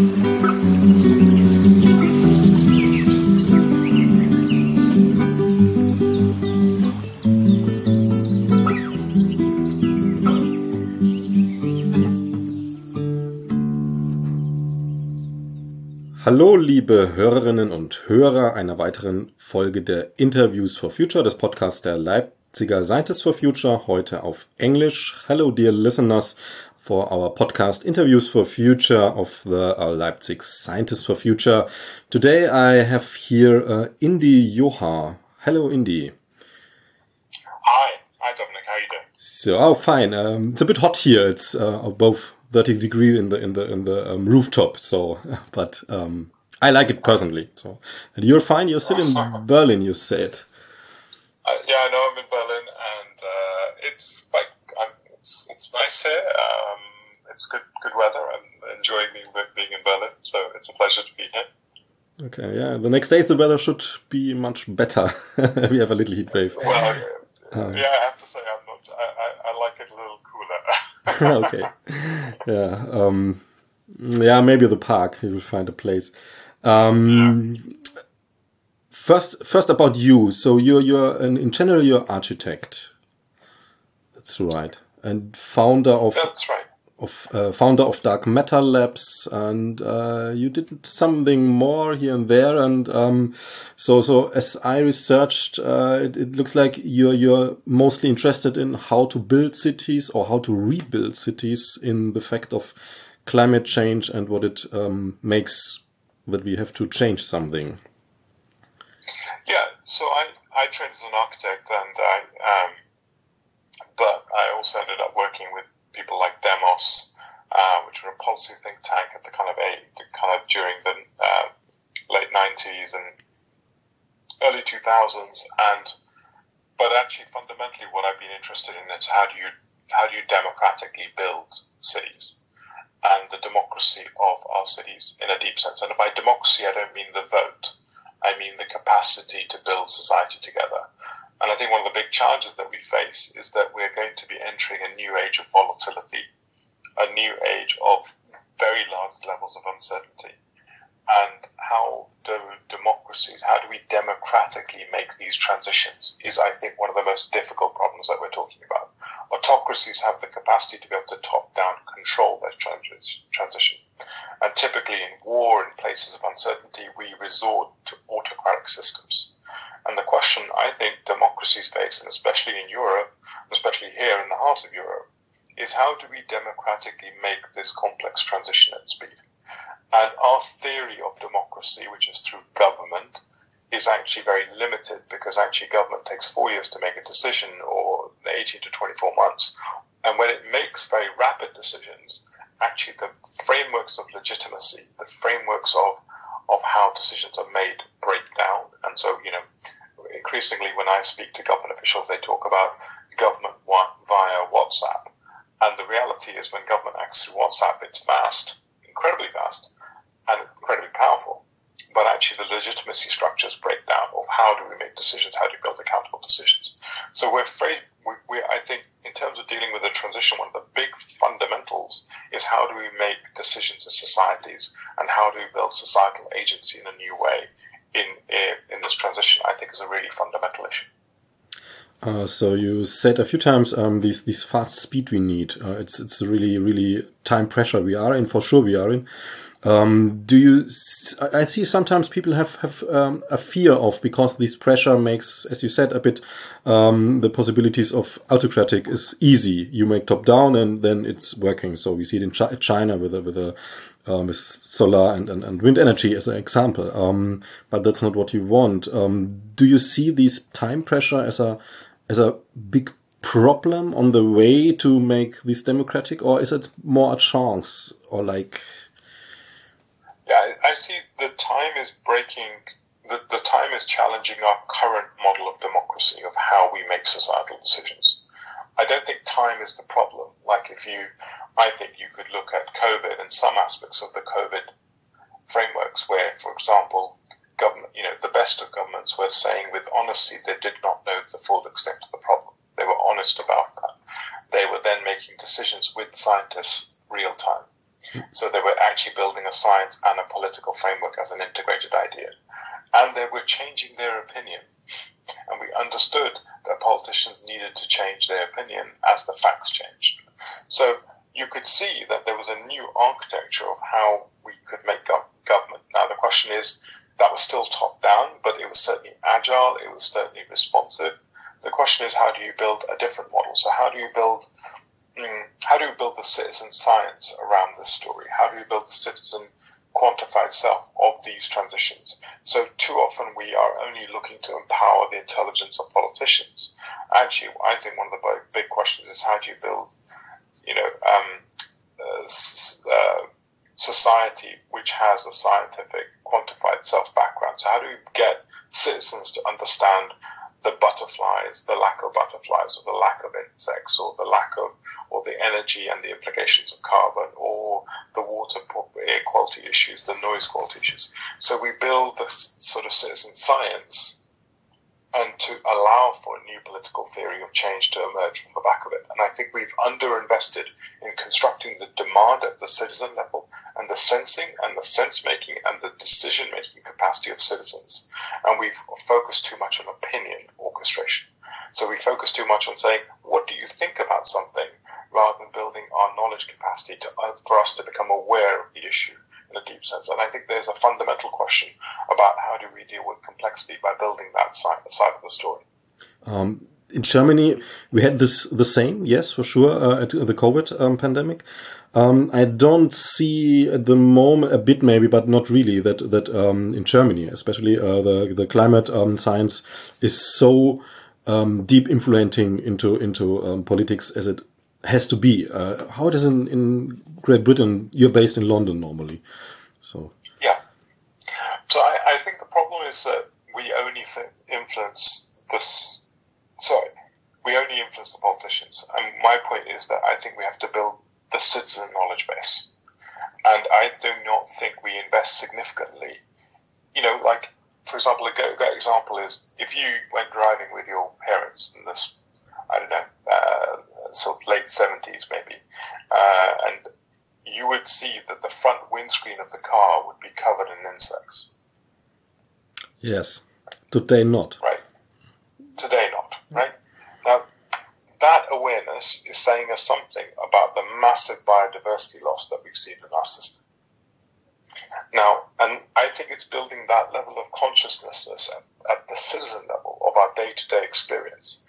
Hallo, liebe Hörerinnen und Hörer einer weiteren Folge der Interviews for Future, des Podcasts der Leipziger Scientists for Future, heute auf Englisch. Hello, dear listeners, for our podcast Interviews for Future of the uh, Leipzig Scientists for Future. Today I have here uh, Indy Johar. Hello, Indy. Hi. Hi, Dominic. How are you doing? So, oh, fine. Um, it's a bit hot here. It's uh, above 30 degree in the in the in the um, rooftop. So, but um, I like it personally. So, and you're fine. You're still in Berlin. You said. Uh, yeah, I know I'm in Berlin, and uh, it's I'm, it's, nice here. Um, it's good good weather. I'm enjoying being being in Berlin. So it's a pleasure to be here. Okay, yeah. The next days the weather should be much better. we have a little heat wave. Well, uh, yeah, I have to say I'm not. I, I, I like it a little cooler. okay. Yeah. Um, yeah. Maybe the park. You will find a place. Um, yeah. First, first about you. So you're you're an, in general you're architect. That's right, and founder of. That's right of uh, founder of Dark Matter Labs, and uh, you did something more here and there. And um, so, so as I researched, uh, it, it, looks like you're you're mostly interested in how to build cities or how to rebuild cities in the fact of climate change and what it um, makes that we have to change something. Yeah. So I I trained as an architect, and I um, but I also ended up working with people like Demos, uh, which were a policy think tank at the kind of a kind of during the uh, late '90s and early 2000s, and but actually fundamentally, what I've been interested in is how do you how do you democratically build cities and the democracy of our cities in a deep sense. And by democracy, I don't mean the vote. I mean the capacity to build society together. And I think one of the big challenges that we face is that we're going to be entering a new age of volatility, a new age of very large levels of uncertainty. And how do democracies, how do we democratically make these transitions is, I think, one of the most difficult problems that we're talking about. Autocracies have the capacity to be able to top down control their transition. And typically in war, in places of uncertainty, we resort to autocratic systems. And the question I think democracy face, and especially in Europe, especially here in the heart of Europe, is how do we democratically make this complex transition at speed? And our theory of democracy, which is through government, is actually very limited because actually government takes four years to make a decision or 18 to 24 months. And when it makes very rapid decisions, actually the frameworks of legitimacy, the frameworks of of how decisions are made break down. And so, you know, increasingly when I speak to government officials, they talk about government via WhatsApp. And the reality is when government acts through WhatsApp, it's fast, incredibly fast, and incredibly powerful. But actually the legitimacy structures break down of how do we make decisions, how do we build accountable decisions. So we're afraid, we, we, I think in terms of dealing with the transition, one of the big fundamentals is how do we make decisions as societies and how do we build societal agency in a new way in in this transition. I think is a really fundamental issue. Uh, so you said a few times um, these these fast speed we need. Uh, it's it's really really time pressure we are in for sure we are in. Um, do you? I see sometimes people have have um, a fear of because this pressure makes, as you said, a bit um, the possibilities of autocratic is easy. You make top down and then it's working. So we see it in Ch China with a, with a um, with solar and, and, and, wind energy as an example. Um, but that's not what you want. Um, do you see this time pressure as a as a big problem on the way to make this democratic, or is it more a chance, or like? Yeah, I see the time is breaking, the, the time is challenging our current model of democracy, of how we make societal decisions. I don't think time is the problem. Like if you, I think you could look at COVID and some aspects of the COVID frameworks where, for example, government, you know, the best of governments were saying with honesty they did not know the full extent of the problem. They were honest about that. They were then making decisions with scientists real time. So they were actually building a science and a political framework as an integrated idea. And they were changing their opinion. And we understood that politicians needed to change their opinion as the facts changed. So you could see that there was a new architecture of how we could make government. Now, the question is that was still top down, but it was certainly agile, it was certainly responsive. The question is, how do you build a different model? So, how do you build how do you build the citizen science around this story? How do you build the citizen quantified self of these transitions? So too often we are only looking to empower the intelligence of politicians. Actually, I think one of the big questions is how do you build, you know, um, uh, uh, society which has a scientific quantified self background. So how do you get citizens to understand the butterflies, the lack of butterflies, or the lack of insects, or the lack of, or the energy and the implications of carbon, or the water air quality issues, the noise quality issues. So we build this sort of citizen science and to allow for a new political theory of change to emerge from the back of it. And I think we've underinvested in constructing the demand at the citizen level and the sensing and the sense making and the decision making capacity of citizens. And we've focused too much on opinion orchestration. So we focus too much on saying, what do you think about something, rather than building our knowledge capacity to, uh, for us to become aware of the issue in a deep sense. And I think there's a fundamental question about how do we deal with complexity by building that side, side of the story. Um, in Germany, we had this the same, yes, for sure, uh, at the COVID um, pandemic. Um, I don't see at the moment a bit maybe, but not really that that um, in Germany, especially uh, the the climate um, science is so um, deep influencing into into politics as it has to be. Uh, how it is in, in Great Britain? You're based in London normally, so yeah. So I, I think the problem is that we only influence this. Sorry, we only influence the politicians. And my point is that I think we have to build the citizen knowledge base, and I do not think we invest significantly. You know, like for example, a great example is if you went driving with your parents in this, I don't know, uh, sort of late 70s maybe, uh, and you would see that the front windscreen of the car would be covered in insects. Yes. Today not. Right. Today not. Right. Now, that awareness is saying us something about the massive biodiversity loss that we've seen in our system. Now, and I think it's building that level of consciousness at, at the citizen level of our day to day experience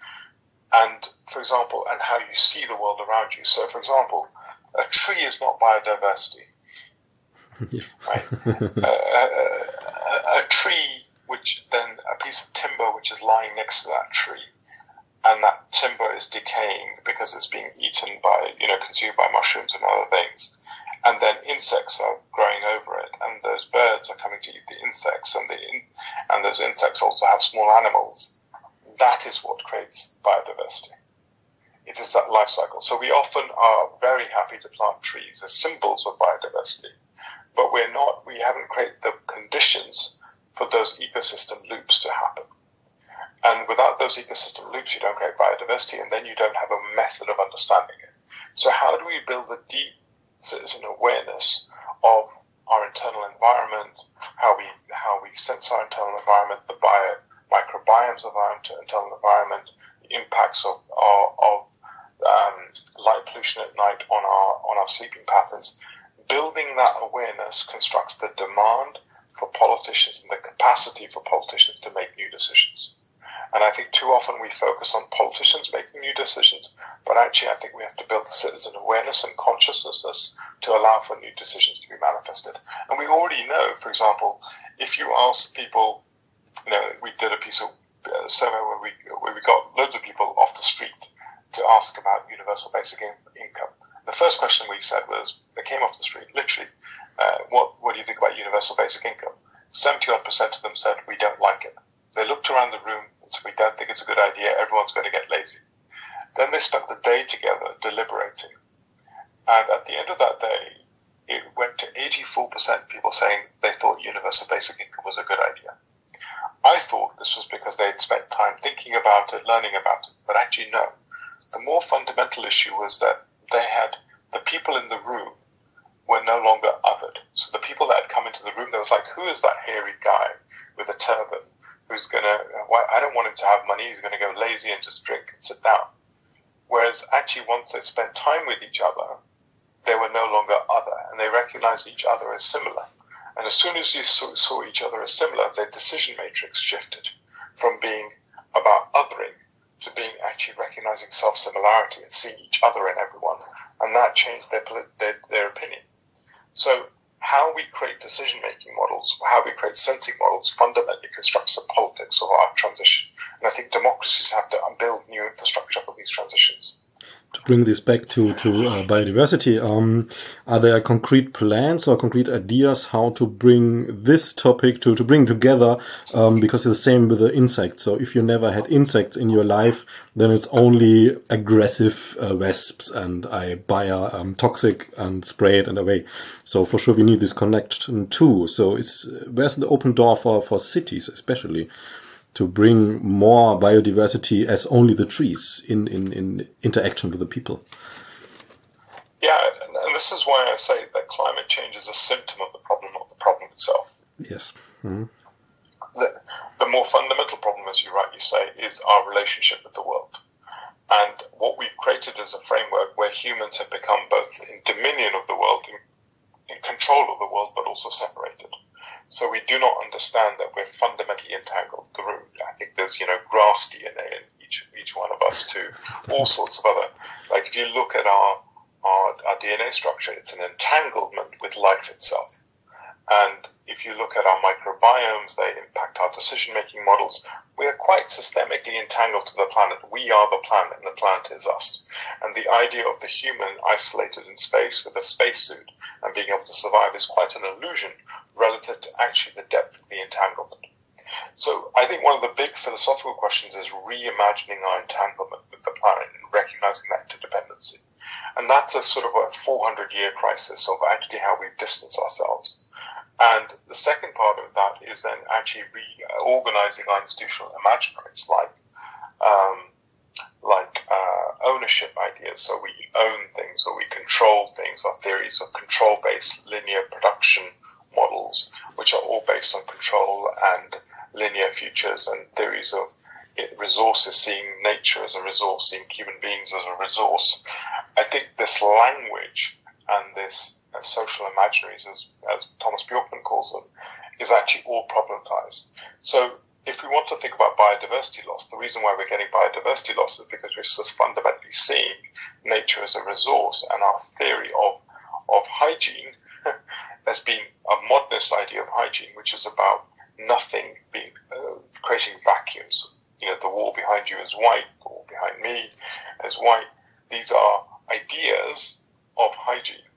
and for example, and how you see the world around you. So, for example, a tree is not biodiversity. yes. Right. a, a, a, tree, which then a piece of timber which is lying next to that tree, and that timber is decaying because it's being eaten by, you know, consumed by mushrooms and other things. And then insects are growing over it, and those birds are coming to eat the insects, and the and those insects also have small animals that is what creates biodiversity. It is that life cycle. So we often are very happy to plant trees as symbols of biodiversity, but we're not, we haven't created the conditions for those ecosystem loops to happen. And without those ecosystem loops, you don't create biodiversity, and then you don't have a method of understanding it. So how do we build a deep citizen awareness of our internal environment, how we how we sense our internal environment, the bio microbiomes of our internal environment, the impacts of, of, of um, light pollution at night on our on our sleeping patterns. Building that awareness constructs the demand for politicians and the capacity for politicians to make new decisions. And I think too often we focus on politicians making new decisions, but actually I think we have to build the citizen awareness and consciousness to allow for new decisions to be manifested. And we already know, for example, if you ask people you know, we did a piece of uh, survey where we where we got loads of people off the street to ask about universal basic in- income. The first question we said was they came off the street, literally, uh, what what do you think about universal basic income? Seventy odd percent of them said we don't like it. They looked around the room and said we don't think it's a good idea. Everyone's going to get lazy. Then they spent the day together deliberating, and at the end of that day, it went to 84% people saying they thought universal basic income was a good idea. I thought this was because they had spent time thinking about it, learning about it, but actually, no. The more fundamental issue was that they had the people in the room were no longer othered. So the people that had come into the room, there was like, who is that hairy guy with a turban who's going to, I don't want him to have money, he's going to go lazy and just drink and sit down. Whereas actually, once they spent time with each other, they were no longer other and they recognized each other as similar. And as soon as you saw, saw each other as similar, their decision matrix shifted from being about othering to being actually recognizing self similarity and seeing each other in everyone. And that changed their, their, their opinion. So, how we create decision making models, how we create sensing models, fundamentally constructs the politics of our transition. And I think democracies have to build new infrastructure for these transitions to bring this back to to uh, biodiversity, um, are there concrete plans or concrete ideas how to bring this topic to to bring together? Um, because it's the same with the insects. So if you never had insects in your life, then it's only aggressive uh, wasps, and I buy a um, toxic and spray it and away. So for sure we need this connection too. So it's where's the open door for for cities especially to bring more biodiversity as only the trees in, in, in interaction with the people. Yeah, and this is why I say that climate change is a symptom of the problem, not the problem itself. Yes. Mm-hmm. The, the more fundamental problem, as you rightly say, is our relationship with the world. And what we've created is a framework where humans have become both in dominion of the world, in, in control of the world, but also separated. So we do not understand that we're fundamentally entangled. Think there's you know grass DNA in each each one of us too. All sorts of other like if you look at our our, our DNA structure, it's an entanglement with life itself. And if you look at our microbiomes, they impact our decision making models. We are quite systemically entangled to the planet. We are the planet, and the planet is us. And the idea of the human isolated in space with a spacesuit and being able to survive is quite an illusion relative to actually the depth of the entanglement. So I think one of the big philosophical questions is reimagining our entanglement with the planet and recognizing that interdependency. And that's a sort of a 400 year crisis of actually how we've distanced ourselves. And the second part of that is then actually reorganizing our institutional imaginaries like um, like uh, ownership ideas. So we own things or we control things, our theories of control based linear production models, which are all based on control and linear futures and theories of resources, seeing nature as a resource, seeing human beings as a resource. I think this language and this uh, social imaginaries, as, as Thomas Bjorkman calls them, is actually all problematized. So if we want to think about biodiversity loss, the reason why we're getting biodiversity loss is because we're just fundamentally seeing nature as a resource and our theory of, of hygiene as being a modernist idea of hygiene, which is about nothing being uh, creating vacuums. You know, the wall behind you is white, the wall behind me is white. These are ideas of hygiene.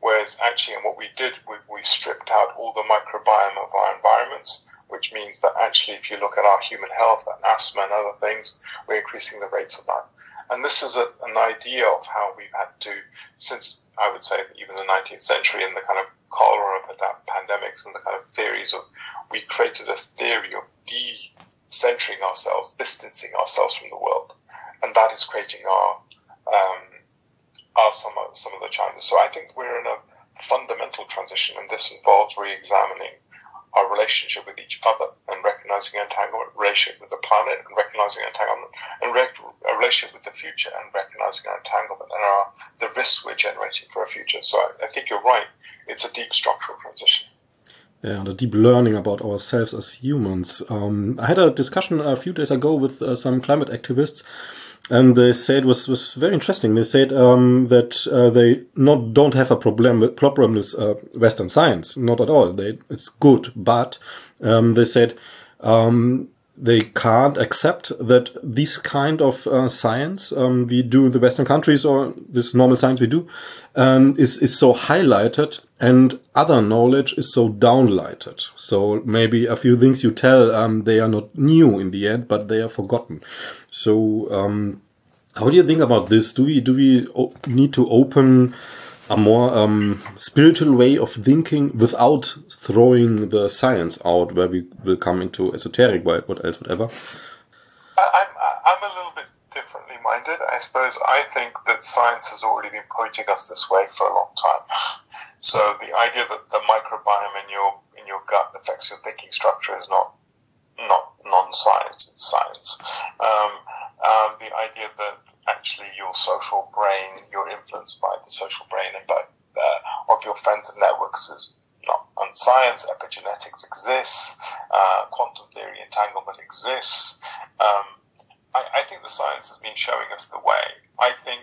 Whereas actually, and what we did, we, we stripped out all the microbiome of our environments, which means that actually, if you look at our human health and asthma and other things, we're increasing the rates of that. And this is a, an idea of how we've had to, since I would say even the 19th century and the kind of cholera pandemics and the kind of theories of we created a theory of de-centering ourselves, distancing ourselves from the world, and that is creating our um, our some of, some of the challenges. So I think we're in a fundamental transition, and this involves re-examining our relationship with each other and recognizing entanglement, relationship with the planet and recognizing entanglement, and a relationship with the future and recognizing our entanglement and our, the risks we're generating for our future. So I, I think you're right it's a deep structural transition. Yeah, and a deep learning about ourselves as humans. Um, I had a discussion a few days ago with uh, some climate activists, and they said was was very interesting. They said um, that uh, they not don't have a problem with problem with uh, Western science, not at all. They it's good, but um, they said um, they can't accept that this kind of uh, science um, we do in the Western countries or this normal science we do um, is is so highlighted and other knowledge is so downlighted. So maybe a few things you tell um, they are not new in the end, but they are forgotten. So um, how do you think about this? Do we do we need to open a more um, spiritual way of thinking without throwing the science out, where we will come into esoteric, what else, whatever. I'm, I'm a little bit differently minded. I suppose I think that science has already been pointing us this way for a long time. So the idea that the microbiome in your in your gut affects your thinking structure is not not non-science; it's science. Um, um, the idea that actually your social brain, you're influenced by the social brain and by uh, of your friends and networks is not unscience. Epigenetics exists. Uh, quantum theory entanglement exists. Um, I, I think the science has been showing us the way. I think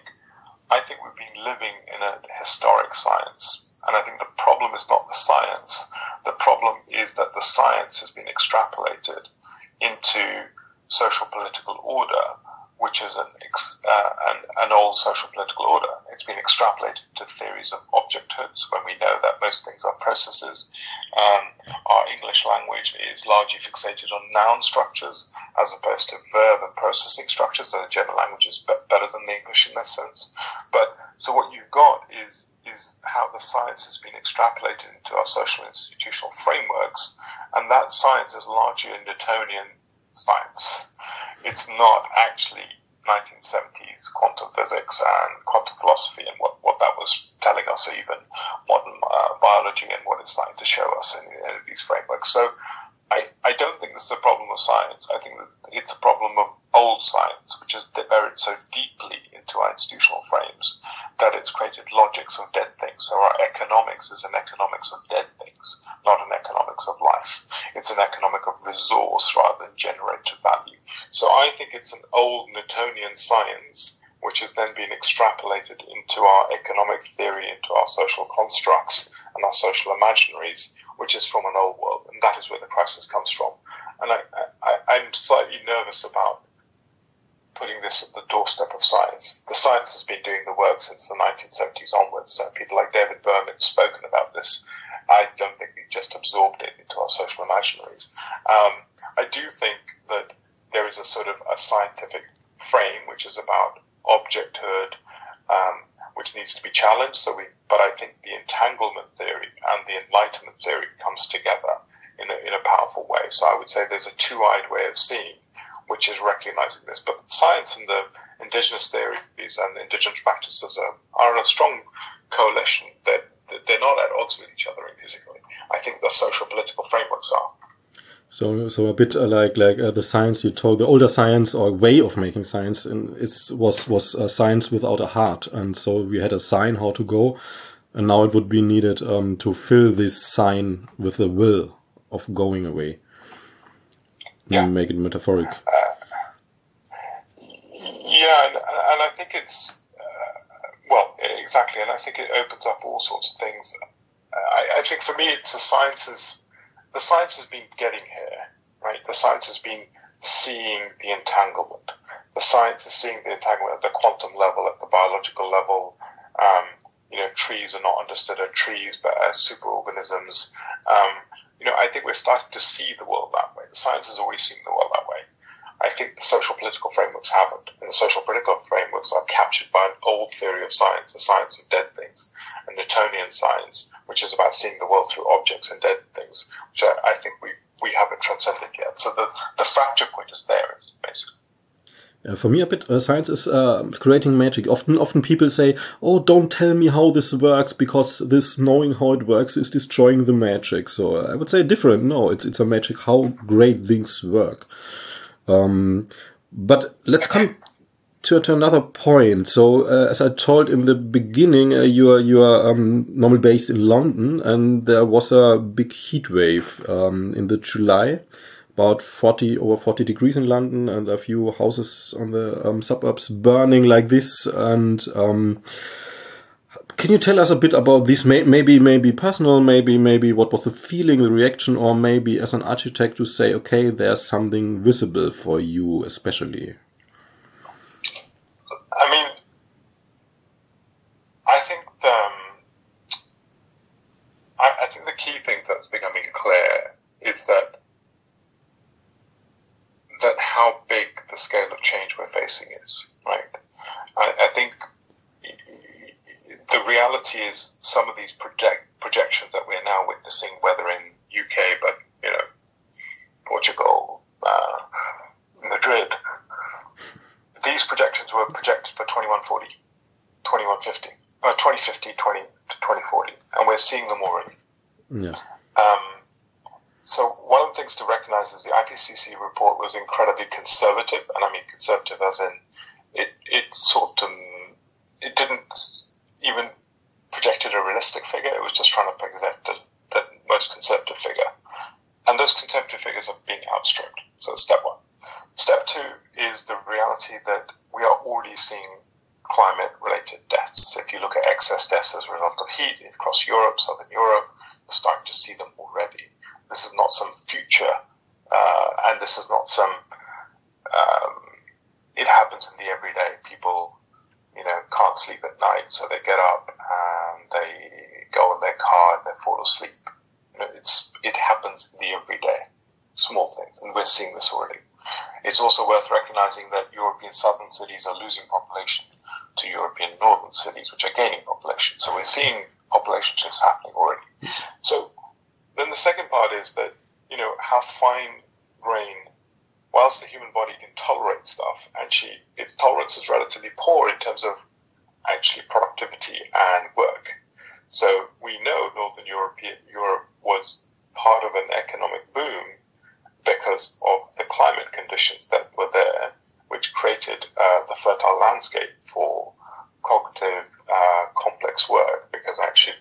I think we've been living in a historic science. And I think the problem is not the science. The problem is that the science has been extrapolated into social political order which is an, uh, an, an, old social political order. It's been extrapolated to theories of objecthoods when we know that most things are processes. Um, our English language is largely fixated on noun structures as opposed to verb and processing structures. And the German language is better than the English in this sense. But so what you've got is is how the science has been extrapolated into our social institutional frameworks, and that science is largely a Newtonian science. It's not actually 1970s quantum physics and quantum philosophy and what, what that was telling us, or even modern uh, biology and what it's starting to show us in, in these frameworks. So I, I don't think this is a problem of science. I think that it's a problem of old science, which is buried so deeply into our institutional frames that it's created logics of dead things. So our economics is an economics of dead things, not an economics of life. It's an economic of resource rather than generated value. So I think it's an old Newtonian science which has then been extrapolated into our economic theory, into our social constructs and our social imaginaries, which is from an old world, and that is where the crisis comes from. And I, I, I'm slightly nervous about putting this at the doorstep of science. The science has been doing the work since the 1970s onwards. So people like David Bohm have spoken about this. I don't think we just absorbed it into our social imaginaries. Um, I do think that is a sort of a scientific frame which is about objecthood, um, which needs to be challenged. So we, but I think the entanglement theory and the enlightenment theory comes together in a, in a powerful way. So I would say there's a two-eyed way of seeing, which is recognizing this. But science and the indigenous theories and the indigenous practices are, are in a strong coalition. That they're not at odds with each other intrinsically. I think the social political frameworks are. So, so a bit uh, like like uh, the science you told, the older science or way of making science, and it was was uh, science without a heart, and so we had a sign how to go, and now it would be needed um, to fill this sign with the will of going away. Yeah. And make it metaphoric. Uh, yeah, and, and, I think it's uh, well, exactly, and I think it opens up all sorts of things. I, I think for me, it's the sciences the science has been getting here, right? The science has been seeing the entanglement. The science is seeing the entanglement at the quantum level, at the biological level. Um, you know, trees are not understood as trees, but as superorganisms. Um, you know, I think we're starting to see the world that way. The science has always seen the world that way. I think the social political frameworks haven't. And the social political frameworks are captured by an old theory of science, a science of dead things, a Newtonian science, which is about seeing the world through objects and dead things, which I, I think we, we haven't transcended yet. So the, the fracture point is there, basically. Uh, for me, a bit uh, science is uh, creating magic. Often, often people say, "Oh, don't tell me how this works because this knowing how it works is destroying the magic." So uh, I would say different. No, it's it's a magic how great things work. Um, but let's come to, to another point. So, uh, as I told in the beginning, uh, you are you are um, normally based in London, and there was a big heat wave um, in the July, about forty over forty degrees in London, and a few houses on the um, suburbs burning like this. And um, can you tell us a bit about this? Maybe maybe personal, maybe maybe what was the feeling, the reaction, or maybe as an architect to say, okay, there's something visible for you, especially. I mean, I think the, um, I, I think the key thing that's becoming clear is that that how big the scale of change we're facing is. Right. I, I think the reality is some of these project projections that we're now witnessing, whether in UK, but you know, Portugal, uh, Madrid, these projections were projected for 2140, 2150, uh, 2050, 20, 2040, and we're seeing them already. Yeah. Um, so one of the things to recognize is the IPCC report was incredibly conservative, and I mean conservative as in it it sort of it didn't even projected a realistic figure. It was just trying to project the, the most conservative figure, and those conservative figures are being outstripped. So step one. Step two is the reality that we are already seeing climate related deaths. If you look at excess deaths as a result of heat across Europe, southern Europe, we're starting to see them already. This is not some future, uh, and this is not some. Um, it happens in the everyday. People, you know, can't sleep at night, so they get up and they go in their car and they fall asleep. You know, it's it happens in the everyday, small things, and we're seeing this already. It's also worth recognizing that European southern cities are losing population to European northern cities, which are gaining population. So we're seeing population shifts happening already. So then the second part is that, you know, how fine grain, whilst the human body can tolerate stuff, actually its tolerance is relatively poor in terms of actually productivity and work. So we know Northern Europe, Europe was part of an economic boom because of the climate conditions that were there, which created uh, the fertile landscape for cognitive, uh, complex work. Because actually,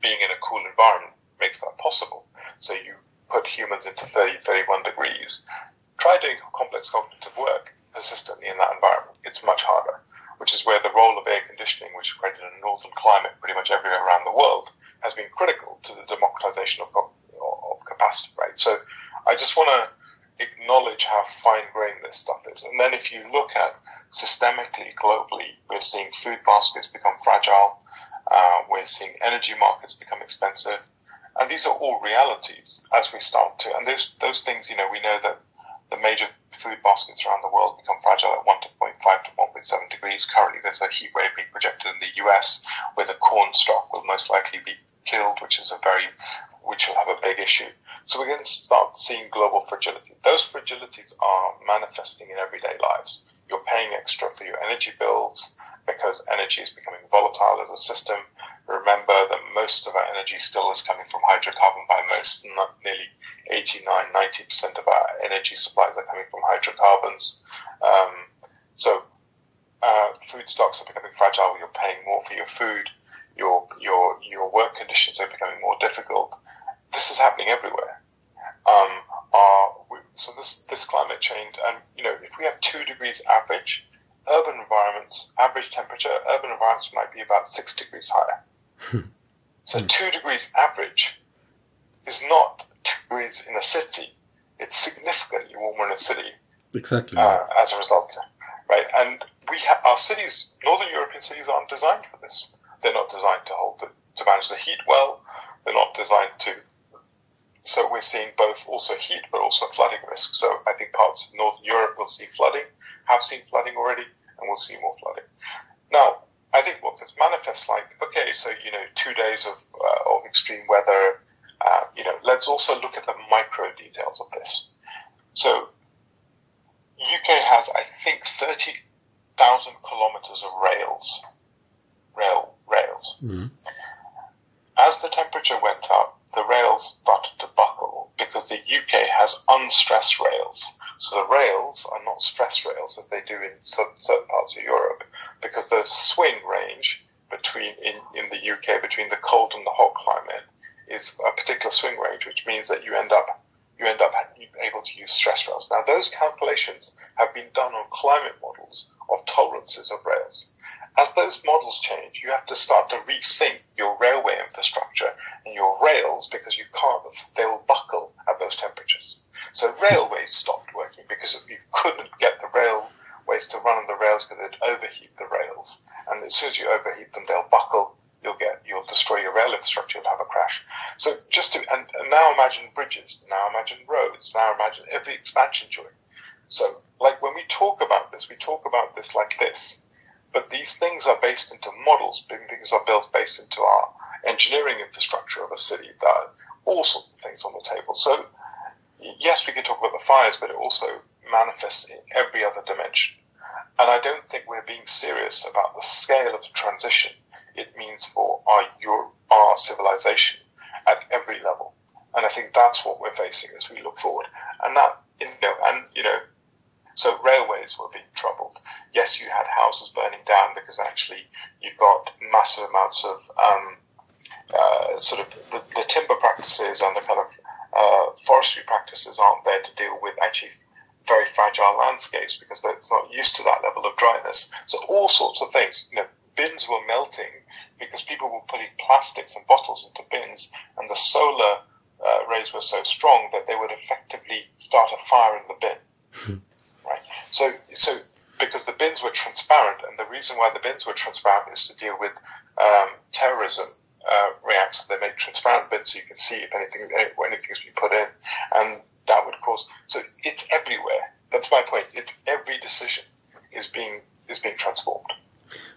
being in a cool environment makes that possible. So you put humans into 30, 31 degrees. Try doing complex cognitive work persistently in that environment. It's much harder, which is where the role of air conditioning, which created a northern climate pretty much everywhere around the world, has been critical to the democratization of, of capacity, right? So I just want to acknowledge how fine grained this stuff is. And then if you look at systemically, globally, we're seeing food baskets become fragile. Uh, we're seeing energy markets become expensive. And these are all realities as we start to. And those, those things, you know, we know that the major food baskets around the world become fragile at 1.5 to 1.7 degrees. Currently, there's a heat wave being projected in the US where the corn stock will most likely be killed, which is a very, which will have a big issue. So we're going to start seeing global fragility. Those fragilities are manifesting in everyday lives. You're paying extra for your energy bills because energy is becoming volatile as a system. Remember that most of our energy still is coming from hydrocarbon by most, not nearly 89, 90% of our energy supplies are coming from hydrocarbons. Um, so uh, food stocks are becoming fragile. You're paying more for your food. Your, your, your work conditions are becoming more difficult this is happening everywhere. Um, so this this climate change, and you know, if we have two degrees average, urban environments average temperature, urban environments might be about six degrees higher. Hmm. so hmm. two degrees average is not two degrees in a city; it's significantly warmer in a city. Exactly. Uh, as a result, right? And we ha- our cities, northern European cities, aren't designed for this. They're not designed to hold the, to manage the heat well. They're not designed to so we're seeing both also heat, but also flooding risk. So I think parts of Northern Europe will see flooding, have seen flooding already, and will see more flooding. Now, I think what this manifests like, okay, so, you know, two days of, uh, of extreme weather, uh, you know, let's also look at the micro details of this. So UK has, I think, 30,000 kilometers of rails, rail rails. Mm-hmm. As the temperature went up, the rails started to buckle because the UK has unstressed rails. So the rails are not stress rails as they do in certain parts of Europe because the swing range between in, in the UK between the cold and the hot climate is a particular swing range, which means that you end up you end up able to use stress rails. Now those calculations have been done on climate models of tolerances of rails. As those models change, you have to start to rethink your railway infrastructure and your rails because you can't, they will buckle at those temperatures. So railways stopped working because you couldn't get the railways to run on the rails because they'd overheat the rails. And as soon as you overheat them, they'll buckle. You'll get, you'll destroy your rail infrastructure. You'll have a crash. So just to, and, and now imagine bridges. Now imagine roads. Now imagine every expansion joint. So, like when we talk about this, we talk about this like this. These things are based into models. Things are built based into our engineering infrastructure of a city. That all sorts of things on the table. So yes, we can talk about the fires, but it also manifests in every other dimension. And I don't think we're being serious about the scale of the transition it means for our our civilization at every level. And I think that's what we're facing as we look forward. And that, you know, and, you know, so railways were being troubled. Yes, you had houses burning down because actually you've got massive amounts of um, uh, sort of the, the, timber practices and the kind of uh, forestry practices aren't there to deal with actually very fragile landscapes because it's not used to that level of dryness. So all sorts of things. You know, bins were melting because people were putting plastics and bottles into bins, and the solar uh, rays were so strong that they would effectively start a fire in the bin. right. So so because the bins were transparent, and the reason why the bins were transparent is to deal with um, terrorism uh, reacts. They make transparent bins so you can see if anything anything's been put in, and that would cause. So it's everywhere. That's my point. It's every decision is being is being transformed.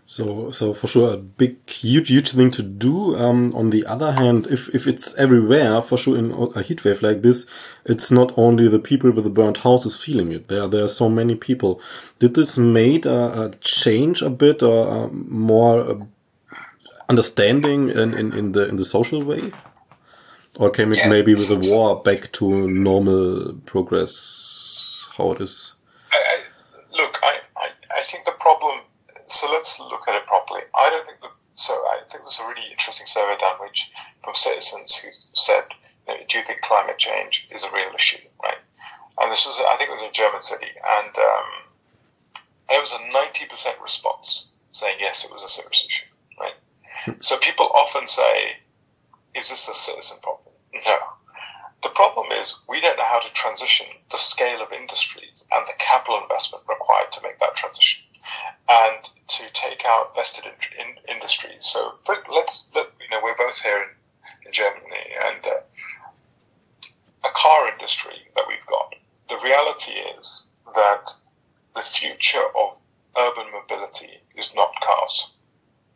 So, so for sure, a big, huge, huge thing to do. Um, on the other hand, if, if it's everywhere, for sure, in a heat wave like this, it's not only the people with the burnt houses feeling it. There, there are so many people. Did this made a, a change a bit or a more uh, understanding in, in, in the in the social way? Or came it yeah. maybe with the war back to normal progress? How it is? I, I, look, I, I, I think the problem. So let's look at it properly. I don't think that. So I think it was a really interesting survey done, which from citizens who said, you know, "Do you think climate change is a real issue?" Right? And this was, I think, it was a German city, and um, it was a ninety percent response saying yes, it was a serious issue. Right? Hmm. so people often say, "Is this a citizen problem?" No. The problem is we don't know how to transition the scale of industries and the capital investment required to make that transition and to take out vested in, in industries. So for, let's look, you know we're both here in, in Germany and uh, a car industry that we've got. The reality is that the future of urban mobility is not cars;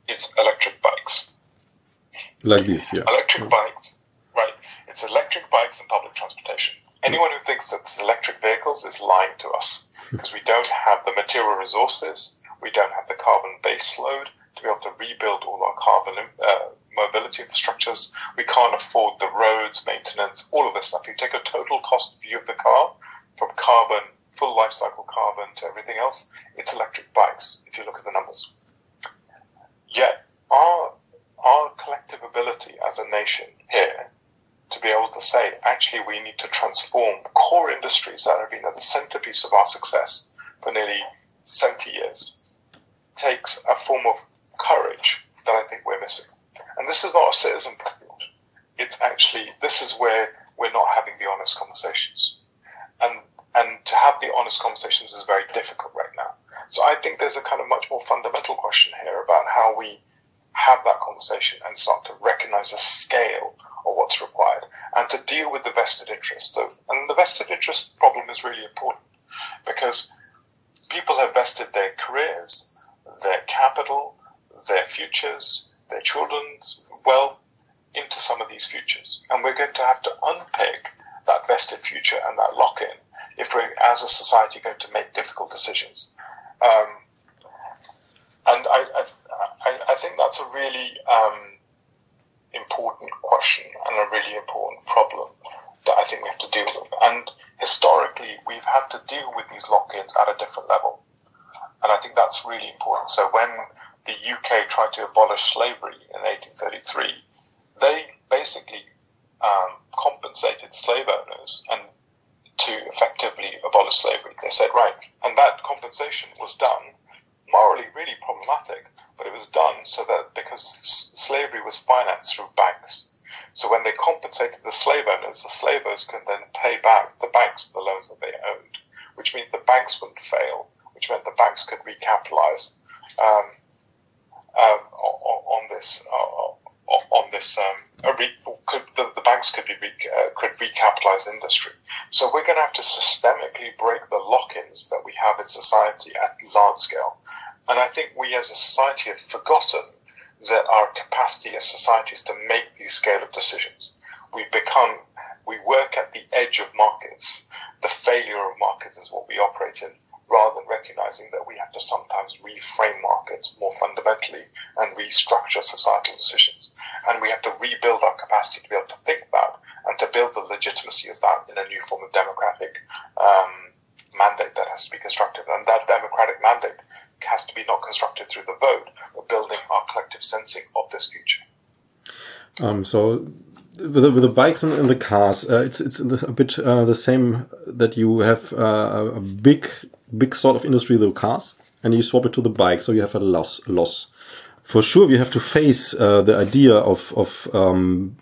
it's electric bikes. Like this, yeah. Electric bikes right? it's electric bikes and public transportation. Anyone who thinks that it's electric vehicles is lying to us because we don't have the material resources, we don't have the carbon base load to be able to rebuild all our carbon uh, mobility infrastructures. We can't afford the roads, maintenance, all of this stuff. You take a total cost view of the car from carbon, full life cycle carbon to everything else, it's electric bikes if you look at the numbers. Yet our our collective ability as a nation here to be able to say, actually, we need to transform core industries that have been at the centerpiece of our success for nearly 70 years takes a form of courage that I think we're missing. And this is not a citizen problem. It's actually, this is where we're not having the honest conversations. And, and to have the honest conversations is very difficult right now. So I think there's a kind of much more fundamental question here about how we have that conversation and start to recognize the scale of what's required, and to deal with the vested interests. So, and the vested interest problem is really important because people have vested their careers, their capital, their futures, their children's wealth into some of these futures. And we're going to have to unpick that vested future and that lock in if we're, as a society, going to make difficult decisions. Um, and I, I, I, think that's a really um, important question and a really important problem that I think we have to deal with. And historically, we've had to deal with these lock-ins at a different level. And I think that's really important. So when the UK tried to abolish slavery in 1833, they basically um, compensated slave owners and to effectively abolish slavery. They said, right, and that compensation was done morally really problematic but it was done so that because slavery was financed through banks. So when they compensated the slave owners, the slave owners could then pay back the banks the loans that they owed, which means the banks wouldn't fail, which meant the banks could recapitalize um, um, on, this. Uh, on this, um, re- could, the, the, banks could be re- uh, could recapitalize industry. So we're going to have to systemically break the lock-ins that we have in society at large scale and I think we as a society have forgotten that our capacity as societies to make these scale of decisions. We become, we work at the edge of markets. The failure of markets is what we operate in, rather than recognizing that we have to sometimes reframe markets more fundamentally and restructure societal decisions. and we have to rebuild our capacity to be able to think that and to build the legitimacy of that in a new form of democratic um, mandate that has to be constructed. And that democratic mandate has to be not constructed through the vote, but building our collective sensing of this future. Um, so with the, with the bikes and, the cars, uh, it's it's a bit uh, the same that you have uh, a big big sort of industry the cars, and you swap it to the bike, so you have a loss loss. For sure, we have to face uh, the idea of of um,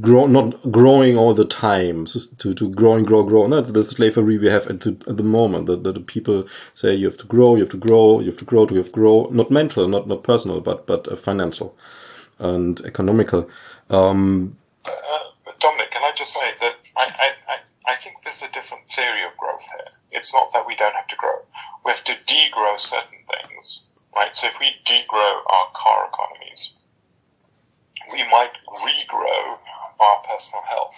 grow not growing all the time so to to grow and grow grow. And that's the slavery we have at the, at the moment. That the, the people say you have to grow, you have to grow, you have to grow, to have to grow. Not mental, not not personal, but but uh, financial and economical. Um, uh, Dominic, can I just say that I, I, I think there's a different theory of growth here. It's not that we don't have to grow. We have to degrow certain things, right? So if we degrow our car economies, we might regrow our personal health.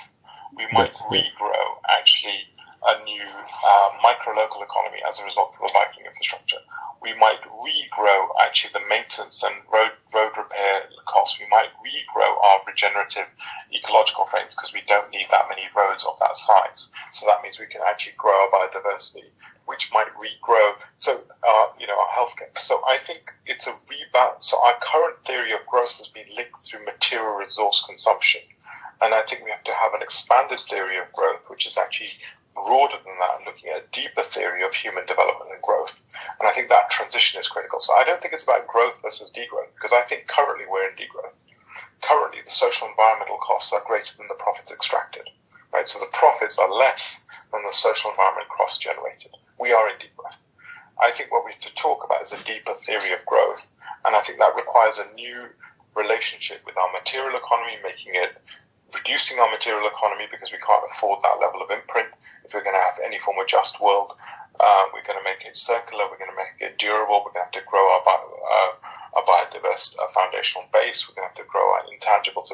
We might That's regrow actually a new uh, micro local economy as a result of the biking infrastructure. We might regrow actually the maintenance and road road repair costs. We might regrow our regenerative ecological frames because we don't need that many roads of that size. So that means we can actually grow our biodiversity, which might regrow. So uh, you know our healthcare. So I think it's a rebalance. So our current theory of growth has been linked through material resource consumption. And I think we have to have an expanded theory of growth, which is actually broader than that looking at a deeper theory of human development and growth. And I think that transition is critical. So I don't think it's about growth versus degrowth, because I think currently we're in degrowth. Currently, the social environmental costs are greater than the profits extracted. Right? So the profits are less than the social environment costs generated. We are in degrowth. I think what we have to talk about is a deeper theory of growth. And I think that requires a new relationship with our material economy, making it reducing our material economy because we can't afford that level of imprint if we're going to have any form of just world, uh, we're going to make it circular, we're going to make it durable, we're going to have to grow our, bio, uh, our biodiverse uh, foundational base, we're going to have to grow our intangibles.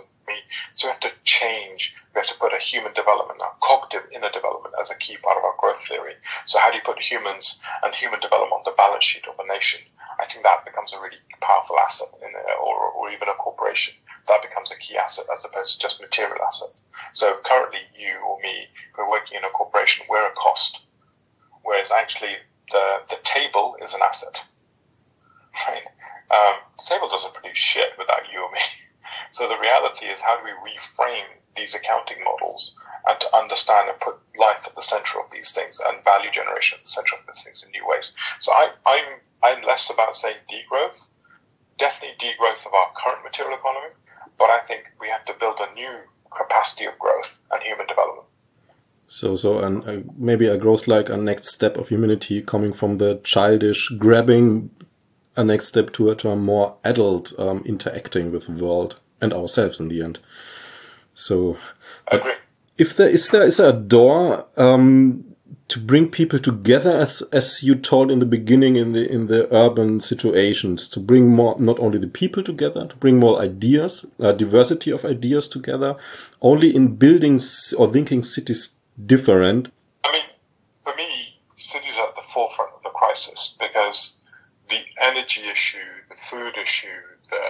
So we have to change, we have to put a human development, a cognitive inner development as a key part of our growth theory. So how do you put humans and human development on the balance sheet of a nation? I think that becomes a really powerful asset in or, or even a corporation. That becomes a key asset as opposed to just material asset. So currently, you or me, who are working in a corporation, we're a cost, whereas actually the the table is an asset. Right? Um, the table doesn't produce shit without you or me. So the reality is, how do we reframe these accounting models and to understand and put life at the center of these things and value generation at the center of these things in new ways? So I, I'm I'm less about saying degrowth, definitely degrowth of our current material economy, but I think we have to build a new capacity of growth and human development. So, so and uh, maybe a growth like a next step of humanity coming from the childish grabbing, a next step to a, to a more adult um, interacting with the world and ourselves in the end. So. If there is there is a door um, to bring people together as as you told in the beginning in the in the urban situations to bring more not only the people together to bring more ideas uh, diversity of ideas together only in buildings or thinking cities different i mean for me cities are at the forefront of the crisis because the energy issue the food issue the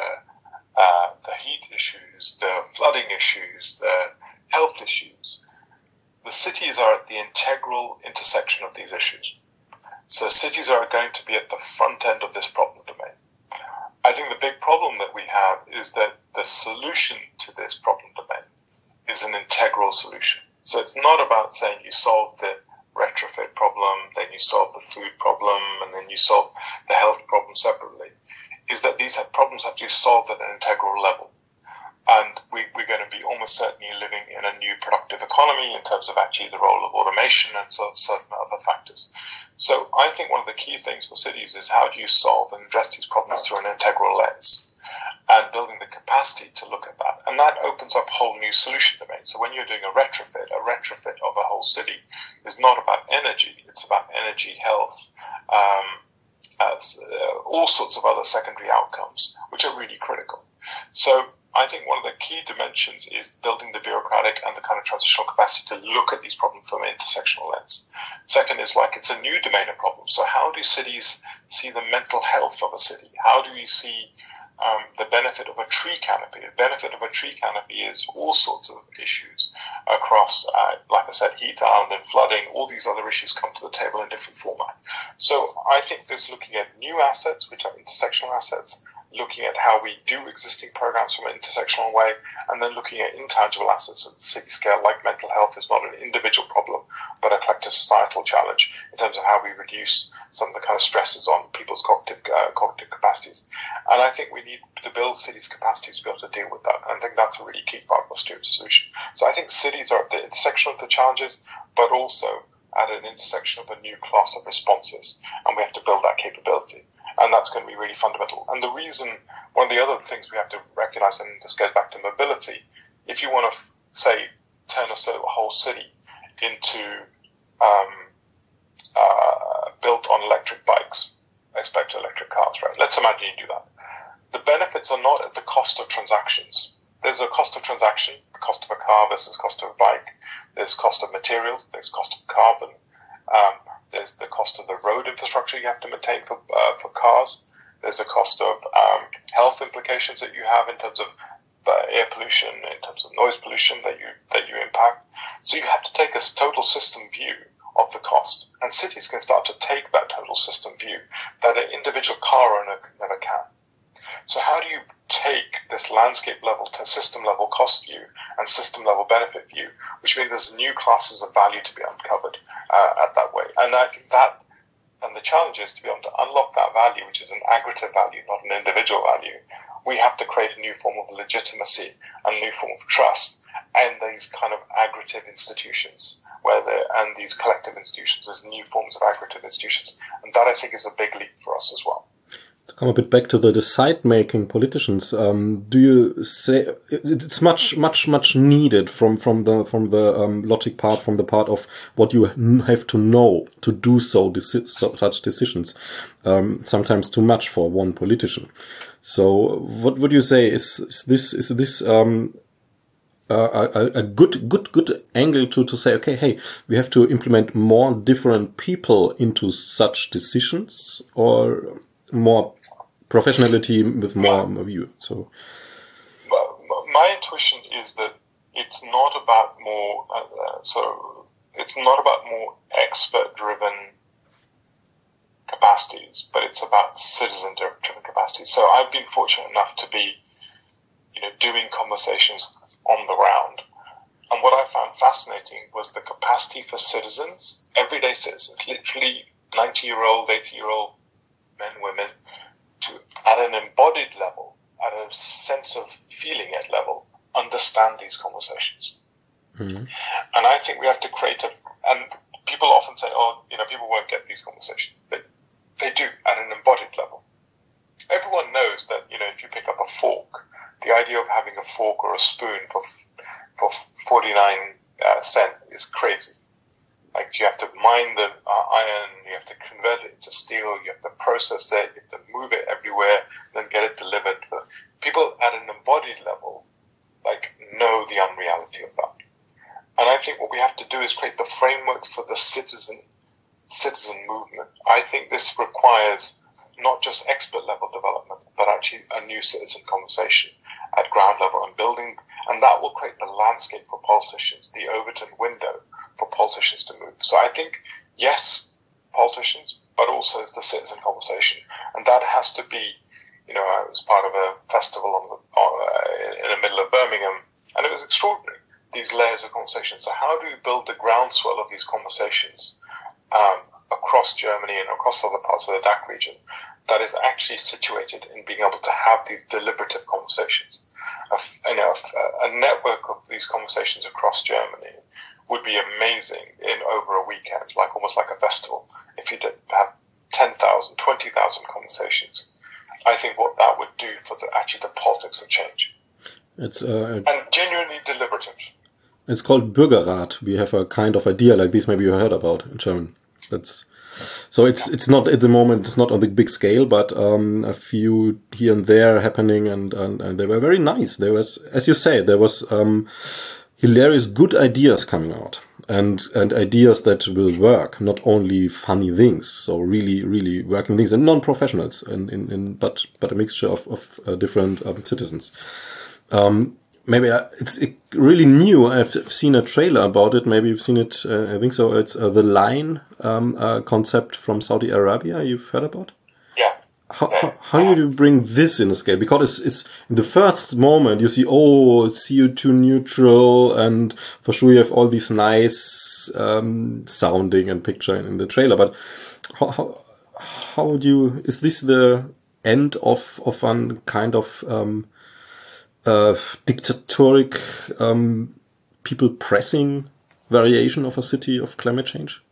uh, the heat issues the flooding issues the health issues the cities are at the integral intersection of these issues. So cities are going to be at the front end of this problem domain. I think the big problem that we have is that the solution to this problem domain is an integral solution. So it's not about saying you solve the retrofit problem, then you solve the food problem, and then you solve the health problem separately. Is that these problems have to be solved at an integral level and we, are going to be almost certainly living in a new productive economy in terms of actually the role of automation and certain other factors. So I think one of the key things for cities is how do you solve and address these problems through an integral lens and building the capacity to look at that. And that opens up whole new solution domain. So when you're doing a retrofit, a retrofit of a whole city is not about energy, it's about energy, health, um, uh, all sorts of other secondary outcomes, which are really critical. So I think one of the key dimensions is building the bureaucratic and the kind of transitional capacity to look at these problems from an intersectional lens. Second is like it's a new domain of problems. So how do cities see the mental health of a city? How do we see um, the benefit of a tree canopy. The benefit of a tree canopy is all sorts of issues across, uh, like I said, heat island and flooding. All these other issues come to the table in different format. So I think there's looking at new assets, which are intersectional assets, looking at how we do existing programs from an intersectional way, and then looking at intangible assets at the city scale, like mental health is not an individual problem, but a collective societal challenge in terms of how we reduce some of the kind of stresses on people's cognitive uh, cognitive capacities. And I think we need to build cities' capacities to be able to deal with that. And I think that's a really key part of the solution. So I think cities are at the intersection of the challenges, but also at an intersection of a new class of responses, and we have to build that capability and that's going to be really fundamental. And the reason, one of the other things we have to recognize, and this goes back to mobility, if you want to, say, turn a whole city into um, uh, built on electric bikes, expect electric cars, right? Let's imagine you do that. The benefits are not at the cost of transactions. There's a cost of transaction, the cost of a car versus cost of a bike. There's cost of materials. There's cost of carbon. Um, there's the cost of the road infrastructure you have to maintain for, uh, for cars. There's a cost of um, health implications that you have in terms of uh, air pollution, in terms of noise pollution that you that you impact. So you have to take a total system view of the cost, and cities can start to take that total system view that an individual car owner never can. So how do you take this landscape level to system level cost view and system level benefit view, which means there's new classes of value to be uncovered uh, at that way. And I think that, and the challenge is to be able to unlock that value, which is an aggregate value, not an individual value. We have to create a new form of legitimacy and a new form of trust and these kind of aggregate institutions where and these collective institutions as new forms of aggregate institutions. And that I think is a big leap for us as well to come a bit back to the decide making politicians um, do you say it's much much much needed from from the from the um, logic part from the part of what you have to know to do so, so such decisions um, sometimes too much for one politician. So what would you say? Is, is this is this um, a, a, good good good angle to to say okay hey we have to implement more different people into such decisions or more professionality with more yeah. view. So, my intuition is that it's not about more. Uh, uh so it's not about more expert-driven capacities, but it's about citizen-driven capacities. So I've been fortunate enough to be, you know, doing conversations on the ground. And what I found fascinating was the capacity for citizens, everyday citizens, literally 90 year old, 80 year old men, women, to, at an embodied level, at a sense of feeling at level, understand these conversations. Mm-hmm. And I think we have to create a, and people often say, oh, you know, people won't get these conversations. But they do at an embodied level. Everyone knows that, you know, if you pick up a fork, the idea of having a fork or a spoon for, for 49 uh, cent is crazy. Like you have to mine the uh, iron, you have to convert it to steel, you have to process it, you have to move it everywhere, then get it delivered. But people at an embodied level, like, know the unreality of that. And I think what we have to do is create the frameworks for the citizen citizen movement. I think this requires not just expert level development, but actually a new citizen conversation at ground level and building, and that will create the landscape for politicians, the Overton window for politicians to move. So I think, yes, politicians, but also it's the citizen conversation. And that has to be, you know, I was part of a festival on the, uh, in the middle of Birmingham, and it was extraordinary, these layers of conversation. So how do you build the groundswell of these conversations um, across Germany and across other parts of the DACH region that is actually situated in being able to have these deliberative conversations? A, you know, a, a network of these conversations across Germany would be amazing in over a weekend, like almost like a festival. If you did have 10,000, 20,000 conversations, I think what that would do for the, actually the politics of change. It's uh, and genuinely deliberative. It's called Bürgerrat. We have a kind of idea like this. Maybe you heard about in German. That's so it's it's not at the moment. It's not on the big scale, but um, a few here and there happening, and, and and they were very nice. There was, as you say, there was um, hilarious good ideas coming out. and and ideas that will work, not only funny things. So really, really working things, and non-professionals, in, in, in but but a mixture of of uh, different um, citizens. Um, maybe I, it's really new. I've seen a trailer about it. Maybe you've seen it. Uh, I think so. It's uh, the line um, uh, concept from Saudi Arabia. You've heard about? How, how, do you bring this in a scale? Because it's, it's in the first moment you see, oh, CO2 neutral, and for sure you have all these nice um, sounding and picture in, in the trailer. But how, how how do you? Is this the end of of one kind of um, uh, dictatoric um, people pressing variation of a city of climate change?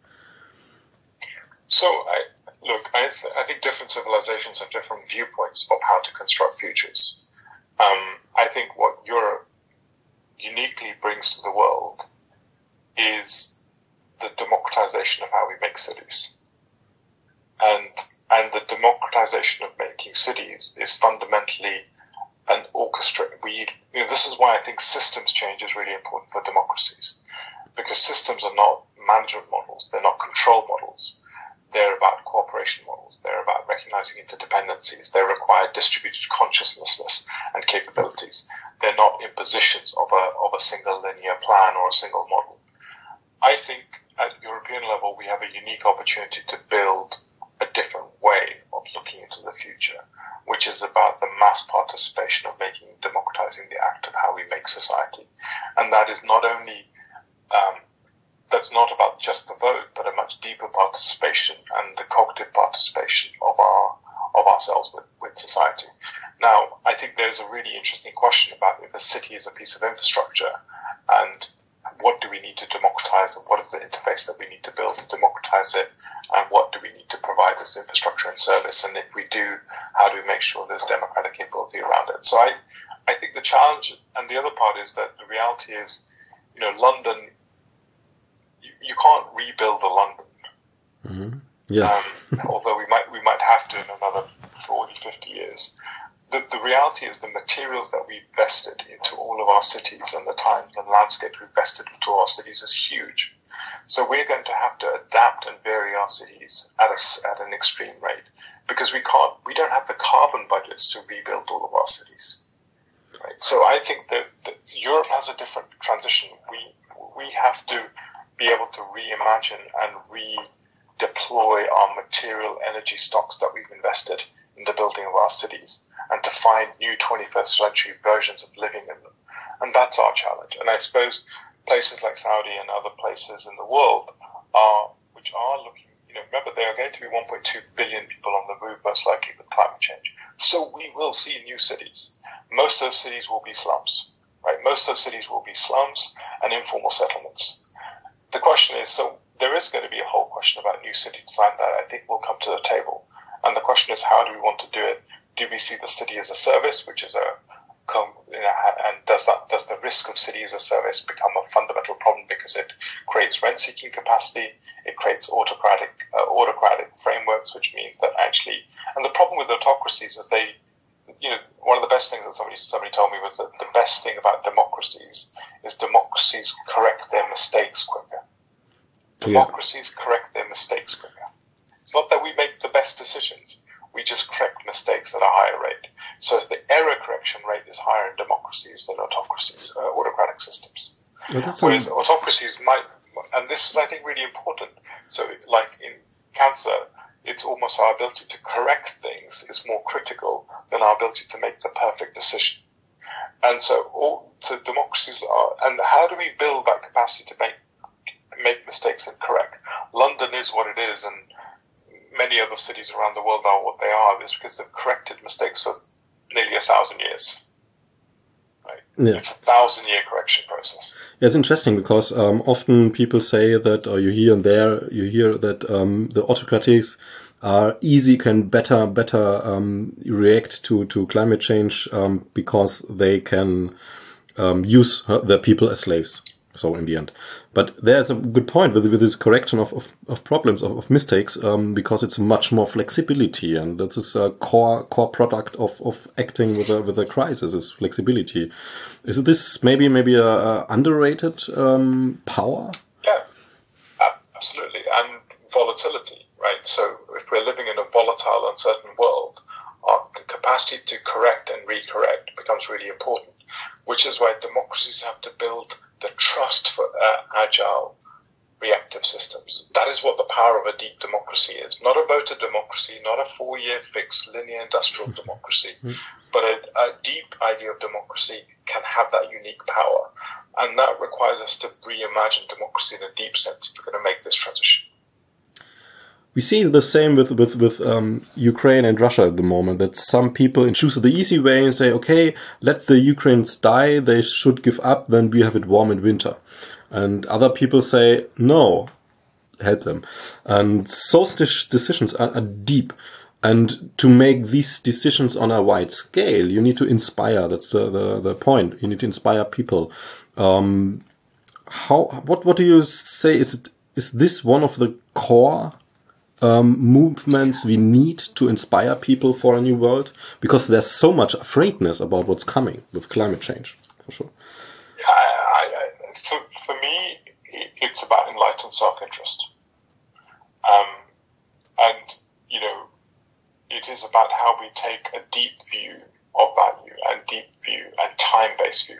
So, I, I, th- I think different civilizations have different viewpoints of how to construct futures. Um, I think what Europe uniquely brings to the world is the democratization of how we make cities. And, and the democratization of making cities is fundamentally an orchestrate. We, you know, this is why I think systems change is really important for democracies, because systems are not management models; they're not control models. They're about cooperation models. They're about recognizing interdependencies. They require distributed consciousness and capabilities. They're not impositions of a of a single linear plan or a single model. I think at European level we have a unique opportunity to build a different way of looking into the future which is about the mass participation of making democratizing the act of how we make society, and that is not only um, that's not about just the vote, but a much deeper participation and the cognitive participation of our of ourselves with, with society. Now, I think there's a really interesting question about if a city is a piece of infrastructure and what do we need to democratize and what is the interface that we need to build to democratize it and what do we need to provide this infrastructure and service and if we do how do we make sure there's democratic capability around it so i i think the challenge and the other part is that the reality is you know london you, can't rebuild a london mm-hmm. yeah um, although we might we might have to in another 40 50 years the, the reality is the materials that we've vested into all of our cities and the time and landscape we've vested into our cities is huge so we're going to have to adapt and vary our cities at, a, at an extreme rate because we can't, we don't have the carbon budgets to rebuild all of our cities. Right? So I think that, that Europe has a different transition. We we have to be able to reimagine and redeploy our material energy stocks that we've invested in the building of our cities and to find new 21st century versions of living in them. And that's our challenge. And I suppose places like Saudi and other places in the world are, which are looking, you know, remember there are going to be 1.2 billion people on the move, most likely with climate change. So we will see new cities. Most of those cities will be slums, right? Most of those cities will be slums and informal settlements. The question is, so there is going to be a whole question about new city design that I think will come to the table. And the question is, how do we want to do it? Do we see the city as a service, which is a you know, and does that does the risk of city as a service become a fundamental problem because it creates rent-seeking capacity, it creates autocratic uh, autocratic frameworks, which means that actually, and the problem with autocracies is they, you know, one of the best things that somebody somebody told me was that the best thing about democracies is democracies correct their mistakes quicker. Democracies yeah. correct their mistakes quicker. It's not that we make the best decisions; we just correct mistakes at a higher rate. So the error correction rate is higher in democracies than autocracies, uh, autocratic systems. Whereas a... autocracies might, and this is, I think, really important. So, like in cancer, it's almost our ability to correct things is more critical than our ability to make the perfect decision. And so, all so democracies are, and how do we build that capacity to make make mistakes and correct? London is what it is, and many other cities around the world are what they are. Is because they've corrected mistakes for nearly a thousand years. Yeah. It's a thousand year correction process. Yeah, it's interesting because um, often people say that, or you hear and there, you hear that um, the autocratics are easy, can better, better um, react to, to climate change um, because they can um, use the people as slaves so in the end. But there's a good point with, with this correction of, of, of problems, of, of mistakes, um, because it's much more flexibility. And this is a core, core product of, of acting with a, with a crisis is flexibility. Is this maybe, maybe a, a underrated, um, power? Yeah. Absolutely. And volatility, right? So if we're living in a volatile, uncertain world, our capacity to correct and recorrect becomes really important, which is why democracies have to build the trust for uh, agile reactive systems. That is what the power of a deep democracy is. Not a voter democracy, not a four year fixed linear industrial democracy, hmm. but a, a, deep idea of democracy can have that unique power. And that requires us to reimagine democracy in a deep sense if we're going to make this transition. We see the same with with with um, Ukraine and Russia at the moment. That some people choose the easy way and say, "Okay, let the Ukrainians die. They should give up. Then we have it warm in winter." And other people say, no, help them. And those decisions are, are deep. And to make these decisions on a wide scale, you need to inspire. That's the, the, the point. You need to inspire people. Um, how, what, what do you say? Is it, is this one of the core um, movements we need to inspire people for a new world? Because there's so much afraidness about what's coming with climate change, for sure. I, I, for, for me, it's about enlightened self-interest. Um, and, you know, it is about how we take a deep view of value and deep view and time-based view.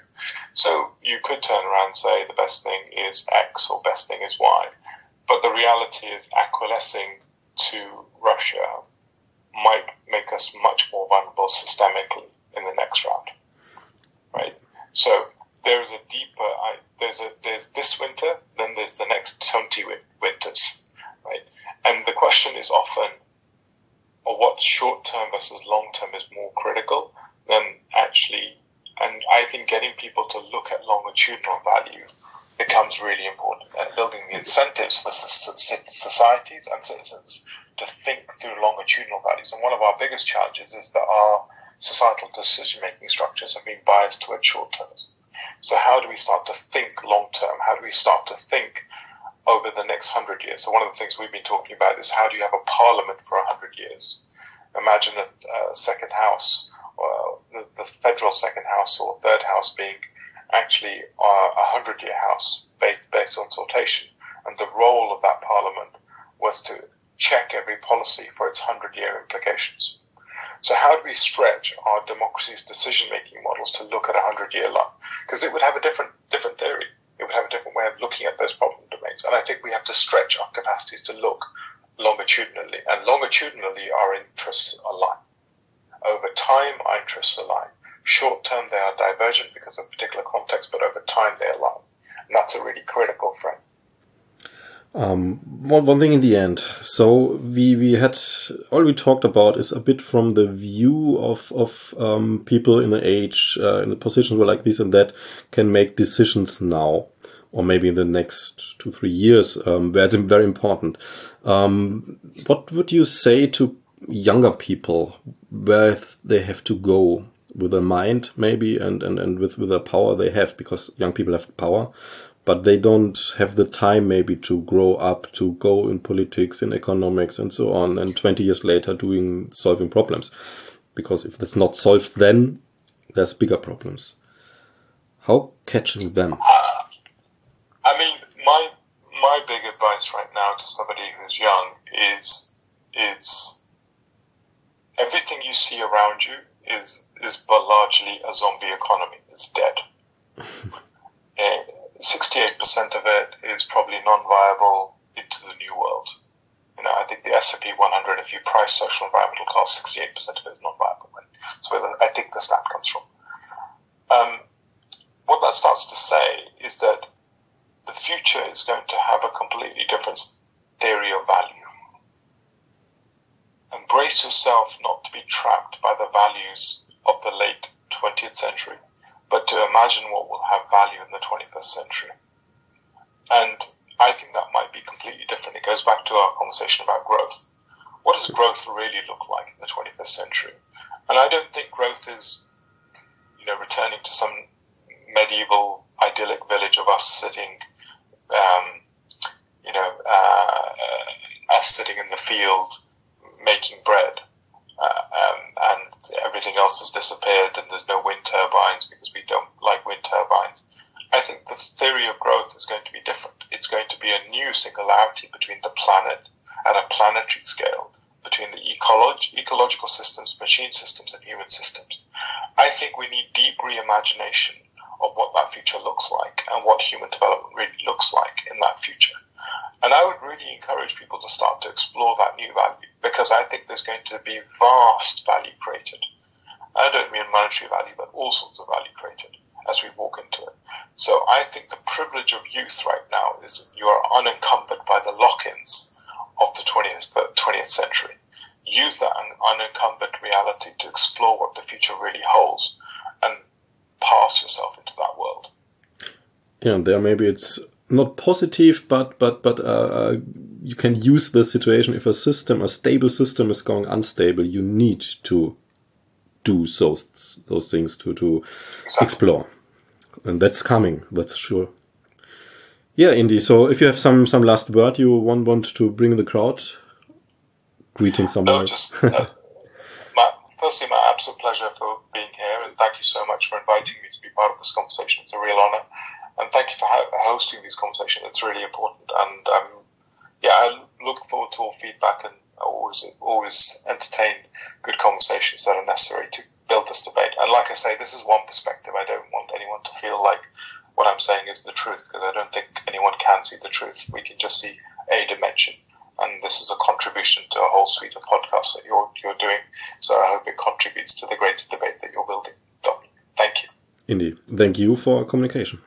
So you could turn around and say the best thing is X or best thing is Y. But the reality is acquiescing to Russia might make us much more vulnerable systemically in the next round. Right? So there is a deeper. I, there's a there's this winter, then there's the next twenty winters, right? And the question is often, or what short term versus long term is more critical than actually. And I think getting people to look at longitudinal value becomes really important, and building the incentives for societies and citizens to think through longitudinal values. And one of our biggest challenges is that our societal decision making structures have been biased towards short termism. So how do we start to think long term? How do we start to think over the next hundred years? So one of the things we've been talking about is how do you have a parliament for a hundred years? Imagine a, a, second house, or the, the, federal second house or third house being actually are a hundred year house based, based on sortition. And the role of that parliament was to check every policy for its hundred year implications. So how do we stretch our democracy's decision-making models to look at a hundred-year line? Because it would have a different different theory. It would have a different way of looking at those problem domains. And I think we have to stretch our capacities to look longitudinally. And longitudinally, our interests align. Over time, our interests align. Short term, they are divergent because of particular context, but over time, they align. And that's a really critical frame. Um, one, one thing in the end. So we, we had, all we talked about is a bit from the view of, of, um, people in the age, uh, in the positions where like this and that can make decisions now or maybe in the next two, three years, um, very important. Um, what would you say to younger people where they have to go with their mind maybe and, and, and with, with the power they have because young people have power. But they don't have the time maybe to grow up to go in politics in economics and so on and 20 years later doing solving problems. Because if that's not solved then there's bigger problems. How catching them? I mean my my big advice right now to somebody who's young is is everything you see around you is is but largely a zombie economy it's dead 68% of it is probably non-viable into the new world. You know, I think the S&P 100, if you price social environmental costs, 68% of it is non-viable. Right? So I think the stat comes from. Um, what that starts to say is that the future is going to have a completely different theory of value. Embrace yourself not to be trapped by the values of the late 20th century but to imagine what will have value in the 21st century. And I think that might be completely different. It goes back to our conversation about growth. What does growth really look like in the 21st century? And I don't think growth is, you know, returning to some medieval idyllic village of us sitting, um, you know, uh, uh, us sitting in the field making bread uh, um, and everything else has disappeared, and there's no wind turbines because we don't like wind turbines. I think the theory of growth is going to be different. It's going to be a new singularity between the planet at a planetary scale between the ecolog- ecological systems, machine systems, and human systems. I think we need deep reimagination of what that future looks like and what human development really looks like in that future. And I would really encourage people to start to explore that new value because I think there's going to be vast value created. I don't mean monetary value, but all sorts of value created as we walk into it. So I think the privilege of youth right now is you are unencumbered by the lock-ins of the 20th, 20th century. Use that unencumbered reality to explore what the future really holds and pass yourself into that world. Yeah, there maybe it's not positive, but but but uh, uh, you can use the situation if a system, a stable system, is going unstable. You need to do those those things to to exactly. explore, and that's coming. That's sure. Yeah, Indy. So if you have some some last word you want want to bring the crowd, greeting someone. No, just, uh, my, firstly, my absolute pleasure for being here, and thank you so much for inviting me to be part of this conversation. It's a real honor and thank you for hosting these conversations. It's really important, and um, yeah, I look forward to all feedback and always always entertain good conversations that are necessary to build this debate. And like I say, this is one perspective. I don't want anyone to feel like what I'm saying is the truth because I don't think anyone can see the truth. We can just see a dimension. And this is a contribution to a whole suite of podcasts that you're, you're doing. So I hope it contributes to the greater debate that you're building. Thank you. Indeed. Thank you for communication.